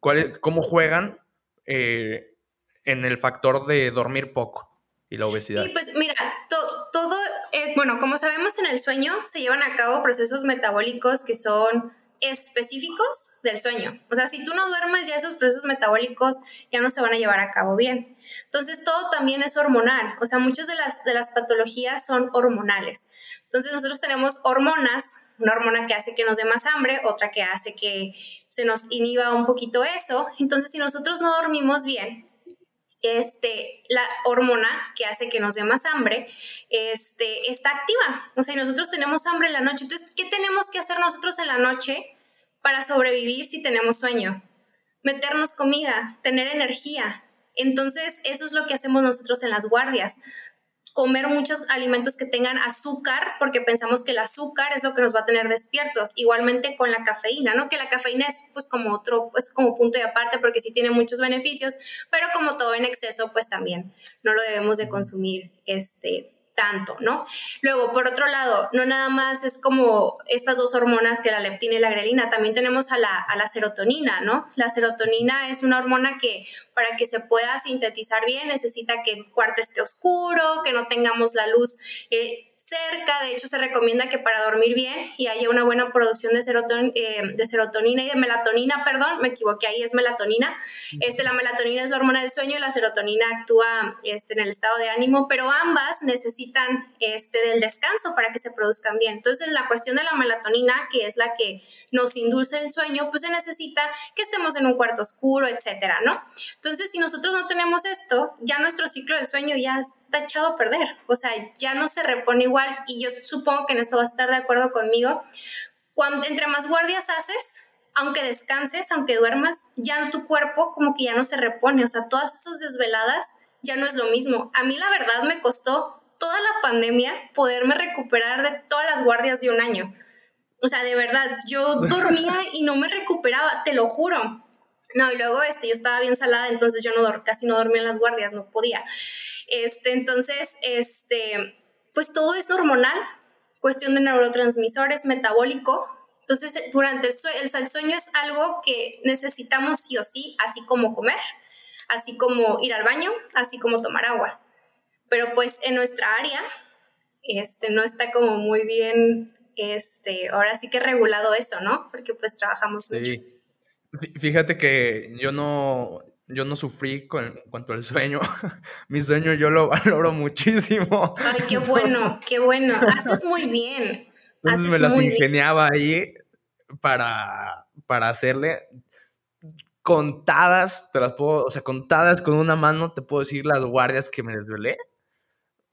cuál, cómo juegan eh, en el factor de dormir poco y la obesidad. Sí, pues mira, todo, eh, bueno, como sabemos en el sueño se llevan a cabo procesos metabólicos que son específicos del sueño. O sea, si tú no duermes, ya esos procesos metabólicos ya no se van a llevar a cabo bien. Entonces, todo también es hormonal. O sea, muchas de las, de las patologías son hormonales. Entonces, nosotros tenemos hormonas, una hormona que hace que nos dé más hambre, otra que hace que se nos inhiba un poquito eso. Entonces, si nosotros no dormimos bien, este, la hormona que hace que nos dé más hambre, este, está activa. O sea, nosotros tenemos hambre en la noche. Entonces, ¿qué tenemos que hacer nosotros en la noche para sobrevivir si tenemos sueño? Meternos comida, tener energía. Entonces, eso es lo que hacemos nosotros en las guardias comer muchos alimentos que tengan azúcar, porque pensamos que el azúcar es lo que nos va a tener despiertos. Igualmente con la cafeína, ¿no? Que la cafeína es pues como otro, pues como punto de aparte porque sí tiene muchos beneficios, pero como todo en exceso, pues también no lo debemos de consumir este, tanto, ¿no? Luego, por otro lado, no nada más es como estas dos hormonas que la leptina y la grelina, también tenemos a la, a la serotonina, ¿no? La serotonina es una hormona que para que se pueda sintetizar bien necesita que el cuarto esté oscuro, que no tengamos la luz eh, cerca, de hecho se recomienda que para dormir bien y haya una buena producción de, eh, de serotonina y de melatonina, perdón, me equivoqué, ahí es melatonina. Este, la melatonina es la hormona del sueño y la serotonina actúa este, en el estado de ánimo, pero ambas necesitan este, del descanso para que se produzcan bien. Entonces, la cuestión de la melatonina, que es la que nos indulce el sueño, pues se necesita que estemos en un cuarto oscuro, etcétera, ¿no? Entonces, si nosotros no tenemos esto, ya nuestro ciclo del sueño ya está echado a perder, o sea, ya no se repone igual y yo supongo que en esto vas a estar de acuerdo conmigo. Cuando entre más guardias haces, aunque descanses, aunque duermas, ya tu cuerpo como que ya no se repone, o sea, todas esas desveladas ya no es lo mismo. A mí la verdad me costó toda la pandemia poderme recuperar de todas las guardias de un año. O sea, de verdad, yo dormía y no me recuperaba, te lo juro. No, y luego este, yo estaba bien salada, entonces yo no casi no dormía en las guardias, no podía. Este, entonces, este, pues todo es hormonal, cuestión de neurotransmisores, metabólico. Entonces, durante el, el sueño es algo que necesitamos sí o sí, así como comer, así como ir al baño, así como tomar agua. Pero pues en nuestra área, este, no está como muy bien, este, ahora sí que regulado eso, ¿no? Porque pues trabajamos mucho. Fíjate que yo no, yo no sufrí con cuanto al sueño. Mi sueño yo lo valoro muchísimo. Ay, qué bueno, qué bueno. Haces muy bien. Entonces me las ingeniaba ahí para, para hacerle contadas, te las puedo, o sea, contadas con una mano, te puedo decir las guardias que me desvelé,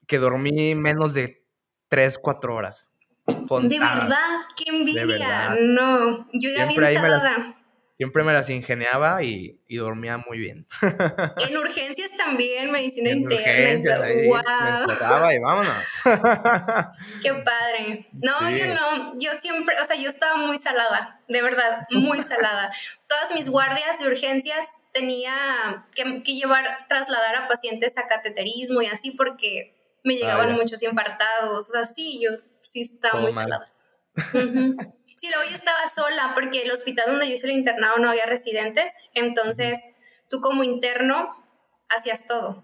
que dormí menos de 3, 4 horas. De verdad, qué envidia. No, yo era bien salada siempre me las ingeniaba y, dormía muy bien. En urgencias también, medicina en interna. Urgencias, ahí me y vámonos. Qué padre. No, yo no, yo siempre, o sea, yo estaba muy salada, de verdad, muy salada. Todas mis guardias de urgencias tenía que, que llevar, trasladar a pacientes a cateterismo y así porque me llegaban ah, muchos infartados, o sea, sí, yo sí estaba muy salada. Sí, luego yo estaba sola porque el hospital donde yo hice el internado no había residentes, entonces tú como interno hacías todo.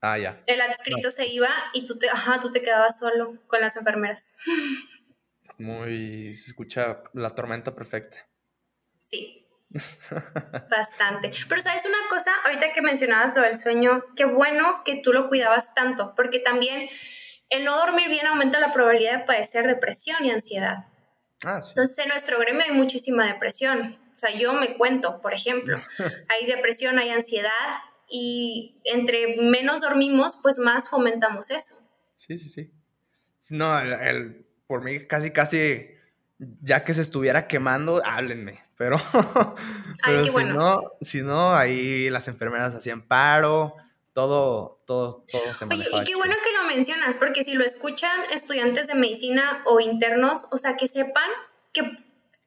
Ah, ya. El adscrito se iba y tú te, ajá, tú te quedabas solo con las enfermeras. Muy, se escucha la tormenta perfecta. Sí. Bastante. Pero sabes una cosa, ahorita que mencionabas lo del sueño, qué bueno que tú lo cuidabas tanto, porque también el no dormir bien aumenta la probabilidad de padecer depresión y ansiedad. Ah, Entonces, en nuestro gremio hay muchísima depresión. O sea, yo me cuento, por ejemplo, hay depresión, hay ansiedad y entre menos dormimos, pues más fomentamos eso. Sí, sí, sí. No, el, por mí casi, casi, ya que se estuviera quemando, háblenme. Pero, si no, si no, ahí las enfermeras hacían paro, todo, todo, todo se. Oye, y qué bueno que lo mencionas, porque si lo escuchan estudiantes de medicina o internos, o sea, que sepan que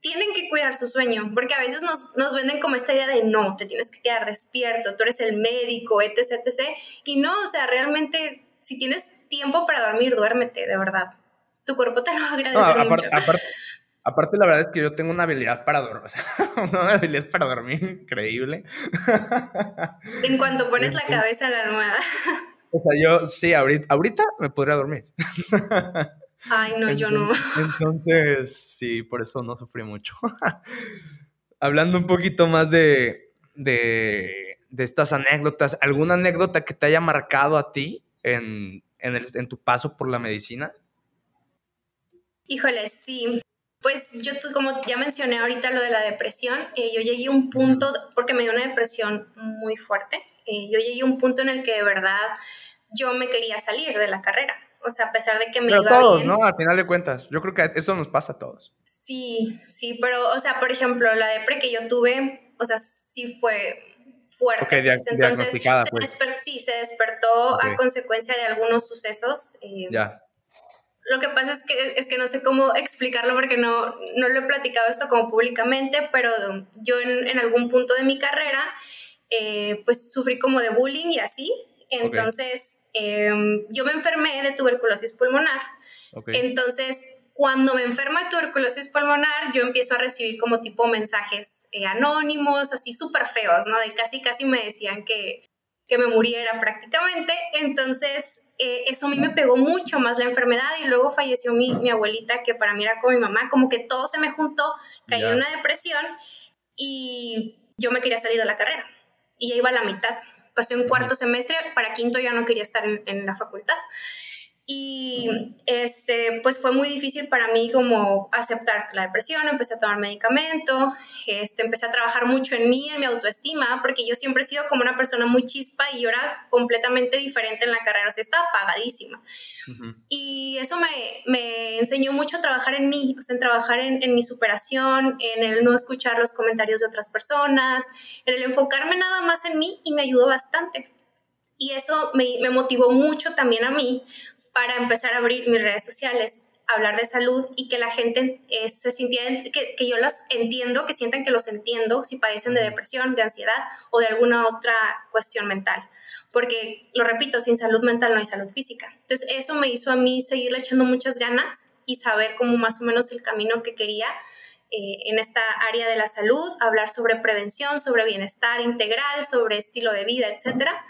tienen que cuidar su sueño, porque a veces nos, nos, venden como esta idea de no, te tienes que quedar despierto, tú eres el médico, etc, etc. Y no, o sea, realmente, si tienes tiempo para dormir, duérmete, de verdad. Tu cuerpo te lo va a agradecer mucho. Aparte, la verdad es que yo tengo una habilidad para dormir, o sea, una habilidad para dormir increíble. En cuanto pones la cabeza en la almohada. O sea, yo sí, ahorita, ahorita me podría dormir. Ay, no, yo no. Entonces, sí, por eso no sufrí mucho. Hablando un poquito más de, de, de, estas anécdotas, ¿alguna anécdota que te haya marcado a ti en, en, el, en tu paso por la medicina? Híjole, sí. Pues yo, como ya mencioné ahorita lo de la depresión, eh, yo llegué a un punto, porque me dio una depresión muy fuerte, eh, yo llegué a un punto en el que de verdad yo me quería salir de la carrera. O sea, a pesar de que me pero todos, ¿no? Al final de cuentas, yo creo que eso nos pasa a todos. Sí, sí, pero, o sea, por ejemplo, la depre que yo tuve, o sea, sí fue fuerte. Ok, Entonces, diagnosticada, pues. sí, se despertó a consecuencia de algunos sucesos. Eh, ya lo que pasa es que, es que no sé cómo explicarlo porque no, no lo he platicado esto como públicamente, pero yo en, en algún punto de mi carrera, eh, pues sufrí como de bullying y así. Entonces, em, yo me enfermé de tuberculosis pulmonar. Entonces, cuando me enfermo de tuberculosis pulmonar, yo empiezo a recibir como tipo mensajes eh, anónimos, así súper feos, ¿no? De casi, casi me decían que, que me muriera prácticamente. Entonces, eh, eso a mí me pegó mucho más la enfermedad y luego falleció mi, mi, abuelita, que para mí era como mi mamá, como que todo se me juntó, caí en una depresión y yo me quería salir de la carrera y ya iba a la mitad. Pasé un cuarto semestre, para quinto ya no quería estar en, en la facultad. Y este, pues fue muy difícil para mí como aceptar la depresión, empecé a tomar medicamento, este, empecé a trabajar mucho en mí, en mi autoestima, porque yo siempre he sido como una persona muy chispa y yo era completamente diferente en la carrera, o sea, estaba apagadísima. Y eso me, me, enseñó mucho a trabajar en mí, o sea, en trabajar en, en mi superación, en el no escuchar los comentarios de otras personas, en el enfocarme nada más en mí y me ayudó bastante. Y eso me, me motivó mucho también a mí para empezar a abrir mis redes sociales, hablar de salud y que la gente eh, se sintiera, que, que, yo las entiendo, que sientan que los entiendo si padecen de depresión, de ansiedad o de alguna otra cuestión mental. Porque, lo repito, sin salud mental no hay salud física. Entonces, eso me hizo a mí seguirle echando muchas ganas y saber como más o menos el camino que quería eh, en esta área de la salud, hablar sobre prevención, sobre bienestar integral, sobre estilo de vida, etcétera,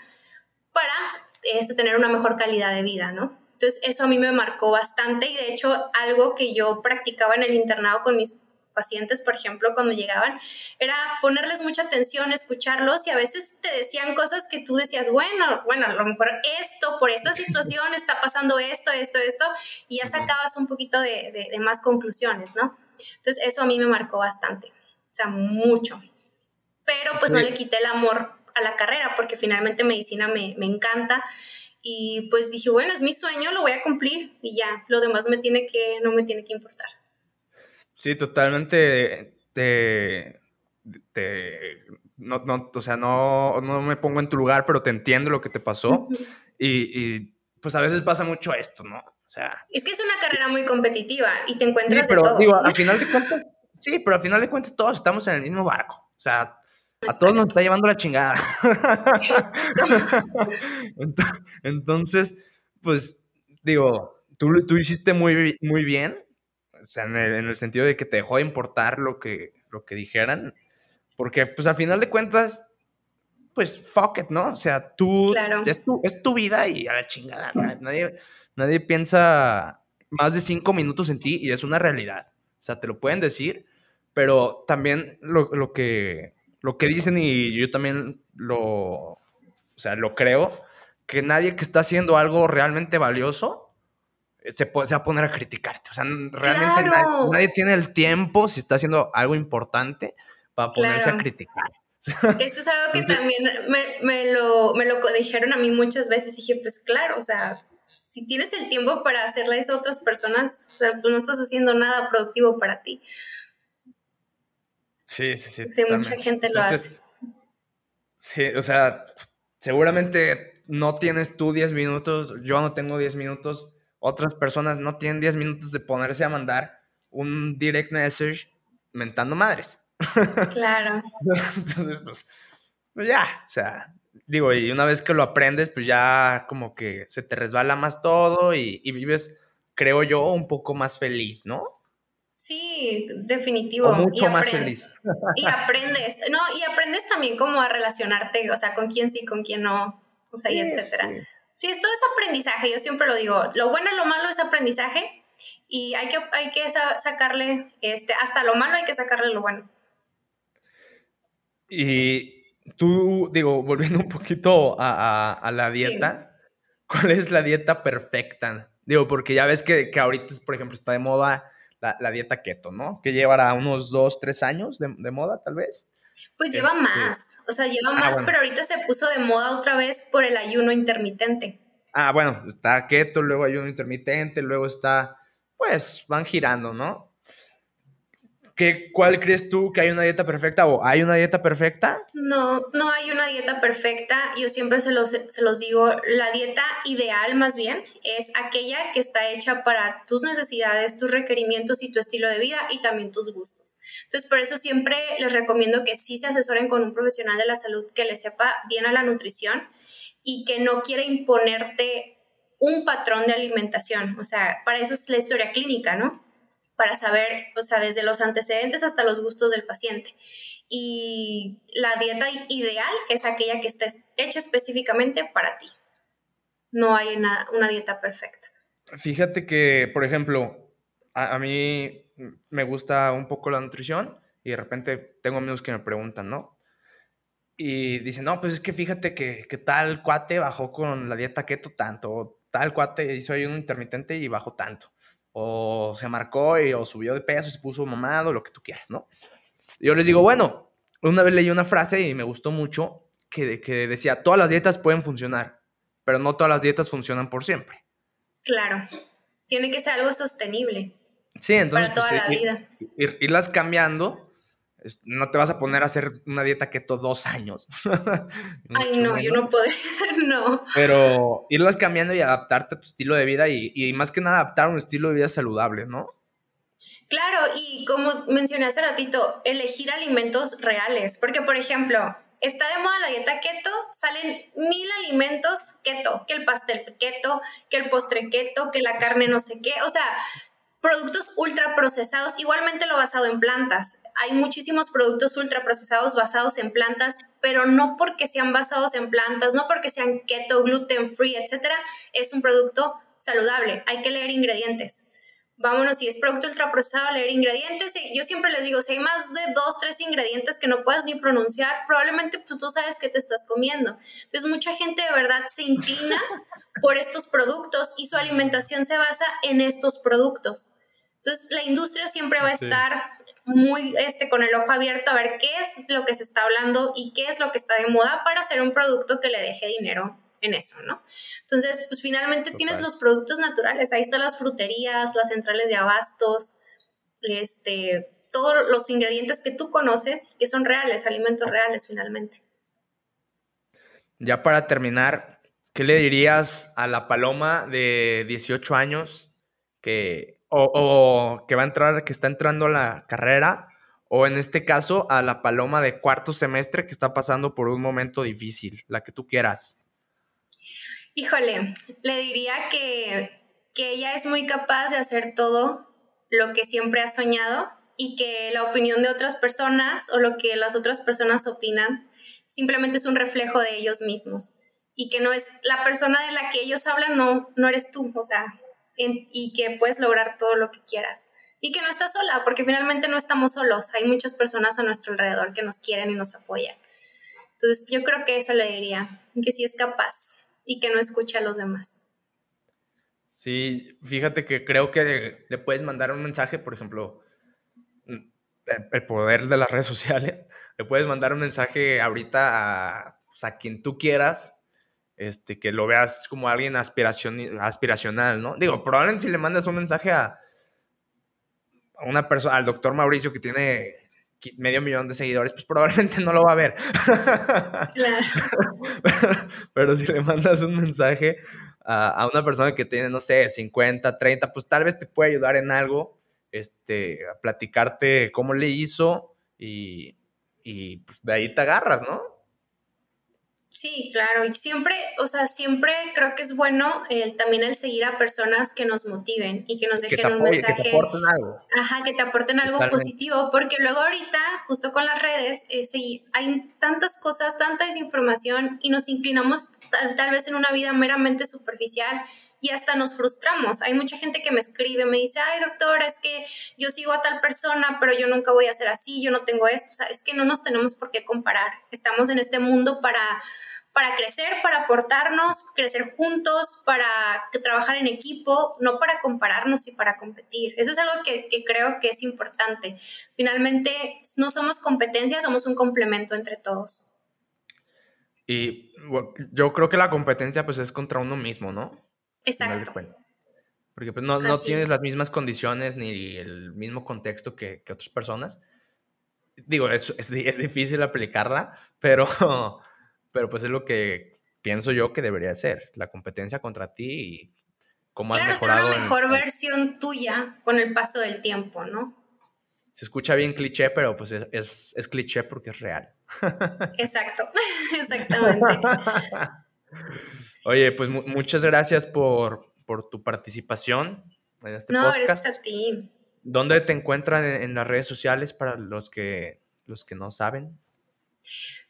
para este, tener una mejor calidad de vida, ¿no? Entonces eso a mí me marcó bastante y de hecho algo que yo practicaba en el internado con mis pacientes, por ejemplo, cuando llegaban, era ponerles mucha atención, escucharlos y a veces te decían cosas que tú decías, bueno, bueno, a lo mejor esto, por esta situación está pasando esto, esto, esto, y ya sacabas un poquito de, de, más conclusiones, ¿no? Entonces eso a mí me marcó bastante, o sea, mucho. Pero pues no le quité el amor a la carrera porque finalmente medicina me, me encanta y pues dije, bueno, es mi sueño, lo voy a cumplir y ya, lo demás me tiene que, no me tiene que importar. Sí, totalmente te, no, no, o sea, no, no me pongo en tu lugar, pero te entiendo lo que te pasó y, y, pues a veces pasa mucho esto, ¿no? O sea... Es que es una carrera muy competitiva y te encuentras sí, pero, de todo. Digo, al final de cuentas, sí, pero al final de cuentas todos estamos en el mismo barco. O sea, a todos nos está llevando la chingada. Entonces, pues, digo, tú, tú hiciste muy, muy bien, o sea, en el, sentido de que te dejó de importar lo que, lo que dijeran, porque, pues, al final de cuentas, pues, fuck it, ¿no? O sea, tú, es, tu, es tu vida y a la chingada, nadie, nadie piensa más de cinco minutos en ti y es una realidad. O sea, te lo pueden decir, pero también lo, lo que lo que dicen y yo también lo, o sea, lo creo, que nadie que está haciendo algo realmente valioso eh, se, puede, se va a poner a criticarte. O sea, realmente nadie, tiene el tiempo, si está haciendo algo importante, para ponerse a criticar. Eso es algo que también me, me, lo, me lo dijeron a mí muchas veces. Y dije, pues claro, o sea, si tienes el tiempo para hacerle eso a otras personas, o sea, pues no estás haciendo nada productivo para ti. Sí, sí, sí. Sí, mucha gente lo hace. Sí, o sea, seguramente no tienes tú 10 minutos, yo no tengo 10 minutos, otras personas no tienen 10 minutos de ponerse a mandar un direct message mentando madres. Claro. Entonces, pues, pues, ya, o sea, digo, y una vez que lo aprendes, pues ya como que se te resbala más todo y, y vives, creo yo, un poco más feliz, ¿no? Sí, definitivo. mucho más feliz. Y aprendes, no, y aprendes también como a relacionarte, o sea, con quién sí, con quién no, o sea, y etcétera. Sí. esto es aprendizaje, yo siempre lo digo, lo bueno y lo malo es aprendizaje y hay que, hay que sacarle, este, hasta lo malo hay que sacarle lo bueno. Y tú, digo, volviendo un poquito a, la dieta, ¿cuál es la dieta perfecta? Digo, porque ya ves que, que ahorita, por ejemplo, está de moda la, dieta keto, ¿no? Que llevará unos dos, tres años de, moda, tal vez. Pues lleva este, más, o sea, lleva ah, más, pero ahorita se puso de moda otra vez por el ayuno intermitente. Ah, bueno, está keto, luego ayuno intermitente, luego está, pues van girando, ¿no? ¿Cuál crees tú que hay una dieta perfecta o hay una dieta perfecta? No, no hay una dieta perfecta. Yo siempre se los, se los digo, la dieta ideal más bien es aquella que está hecha para tus necesidades, tus requerimientos y tu estilo de vida y también tus gustos. Entonces, por eso siempre les recomiendo que sí se asesoren con un profesional de la salud que le sepa bien a la nutrición y que no quiera imponerte un patrón de alimentación. O sea, para eso es la historia clínica, ¿no? Para saber, o sea, desde los antecedentes hasta los gustos del paciente. Y la dieta ideal es aquella que esté hecha específicamente para ti. No hay una, dieta perfecta. Fíjate que, por ejemplo, a, mí me gusta un poco la nutrición y de repente tengo amigos que me preguntan, ¿no? Y dicen, no, pues es que fíjate que, que tal cuate bajó con la dieta keto tanto, tal cuate hizo un intermitente y bajó tanto o se marcó y, o subió de peso, se puso mamado, lo que tú quieras, ¿no? Yo les digo, bueno, una vez leí una frase y me gustó mucho que, que decía, todas las dietas pueden funcionar, pero no todas las dietas funcionan por siempre. Claro, tiene que ser algo sostenible. Sí, entonces... Para toda pues, la vida. irlas cambiando no te vas a poner a hacer una dieta keto dos años. Ay, no, yo no podría, no. Pero irlas cambiando y adaptarte a tu estilo de vida y, más que nada adaptar un estilo de vida saludable, ¿no? Claro, y como mencioné hace ratito, elegir alimentos reales, porque por ejemplo, está de moda la dieta keto, salen mil alimentos keto, que el pastel keto, que el postre keto, que la carne no sé qué, o sea, productos ultraprocesados, igualmente lo basado en plantas. Hay muchísimos productos ultraprocesados basados en plantas, pero no porque sean basados en plantas, no porque sean keto, gluten free, etcétera, es un producto saludable. Hay que leer ingredientes. Vámonos, si es producto ultraprocesado, leer ingredientes. Yo siempre les digo, si hay más de dos, tres ingredientes que no puedas ni pronunciar, probablemente pues tú sabes qué te estás comiendo. Entonces mucha gente de verdad se inclina por estos productos y su alimentación se basa en estos productos. Entonces, la industria siempre va a estar muy este, con el ojo abierto a ver qué es lo que se está hablando y qué es lo que está de moda para hacer un producto que le deje dinero en eso, ¿no? Entonces, pues finalmente tienes los productos naturales, ahí están las fruterías, las centrales de abastos, este, todos los ingredientes que tú conoces que son reales, alimentos reales finalmente. Ya para terminar, ¿Qué le dirías a la paloma de 18 años que, o, que va a entrar, que está entrando a la carrera, o en este caso a la paloma de cuarto semestre que está pasando por un momento difícil, la que tú quieras? Híjole, le diría que, que ella es muy capaz de hacer todo lo que siempre ha soñado y que la opinión de otras personas o lo que las otras personas opinan simplemente es un reflejo de ellos mismos y que no es la persona de la que ellos hablan, no, no eres tú, o sea, y que puedes lograr todo lo que quieras. Y que no estás sola, porque finalmente no estamos solos, hay muchas personas a nuestro alrededor que nos quieren y nos apoyan. Entonces yo creo que eso le diría, que sí es capaz y que no escuche a los demás. Sí, fíjate que creo que le puedes mandar un mensaje, por ejemplo, el poder de las redes sociales, le puedes mandar un mensaje ahorita a, pues, a quien tú quieras este, que lo veas como alguien aspiracional, ¿no? Digo, probablemente si le mandas un mensaje a, a una persona, al doctor Mauricio que tiene medio millón de seguidores, pues probablemente no lo va a ver. Claro. pero, si le mandas un mensaje a, una persona que tiene, no sé, 50, 30, pues tal vez te puede ayudar en algo, este, a platicarte cómo le hizo y, y pues de ahí te agarras, ¿no? Sí, claro, y siempre, o sea, siempre creo que es bueno el, también el seguir a personas que nos motiven y que nos dejen un mensaje. Que te aporten algo. Ajá, que te aporten algo positivo, porque luego ahorita, justo con las redes, eh, hay tantas cosas, tanta desinformación y nos inclinamos tal, tal vez en una vida meramente superficial y hasta nos frustramos. Hay mucha gente que me escribe, me dice, ay doctora, es que yo sigo a tal persona, pero yo nunca voy a ser así, yo no tengo esto. O sea, es que no nos tenemos por qué comparar. Estamos en este mundo para, para crecer, para aportarnos, crecer juntos, para trabajar en equipo, no para compararnos y para competir. Eso es algo que, que creo que es importante. Finalmente, no somos competencia, somos un complemento entre todos. Y yo creo que la competencia pues es contra uno mismo, ¿no? Exacto. Porque pues, no, no tienes las mismas condiciones ni el mismo contexto que, que otras personas. Digo, es, es, es, difícil aplicarla, pero, pero pues es lo que pienso yo que debería ser, la competencia contra ti y cómo has mejorado. Ser una mejor versión tuya con el paso del tiempo, ¿no? Se escucha bien cliché, pero pues es, es, es cliché porque es real. Exacto, exactamente. Oye, pues muchas gracias por, tu participación en este no, podcast. No, gracias a ti. ¿Dónde te encuentran en, las redes sociales para los que, los que no saben?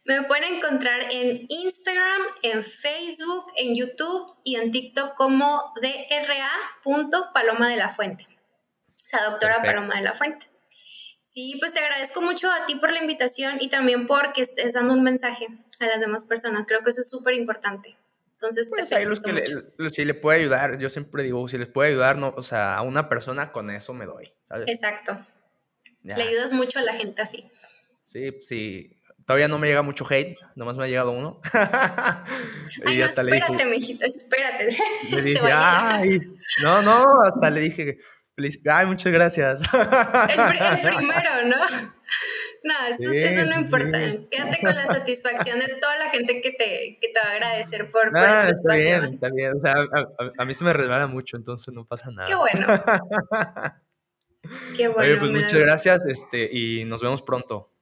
Me pueden encontrar en Instagram, en Facebook, en YouTube y en TikTok como dra.paloma de la fuente. O sea, doctora Paloma de la Fuente. Sí, pues te agradezco mucho a ti por la invitación y también porque estés dando un mensaje a las demás personas. Creo que eso es súper importante. Entonces, pues te los que le, si le puede ayudar, yo siempre digo, si les puede ayudar, no, o sea, a una persona con eso me doy, ¿sabes? Exacto. Le ayudas mucho a la gente así. Sí, sí. Todavía no me llega mucho hate, nomás me ha llegado uno. y ay, hasta espérate, le dije, mijito, espérate. Le dije, ay, no, no, hasta le dije, ay, muchas gracias. el primero, ¿no? No, eso, eso no importa. Quédate con la satisfacción de toda la gente que te, que te va a agradecer por, por este está Bien, está bien. O sea, a, mí se me resbala mucho, entonces no pasa nada. Qué bueno. Qué bueno. Oye, pues muchas gracias este, y nos vemos pronto.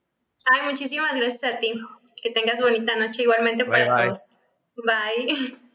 Ay, muchísimas gracias a ti. Que tengas bonita noche igualmente para todos. Bye.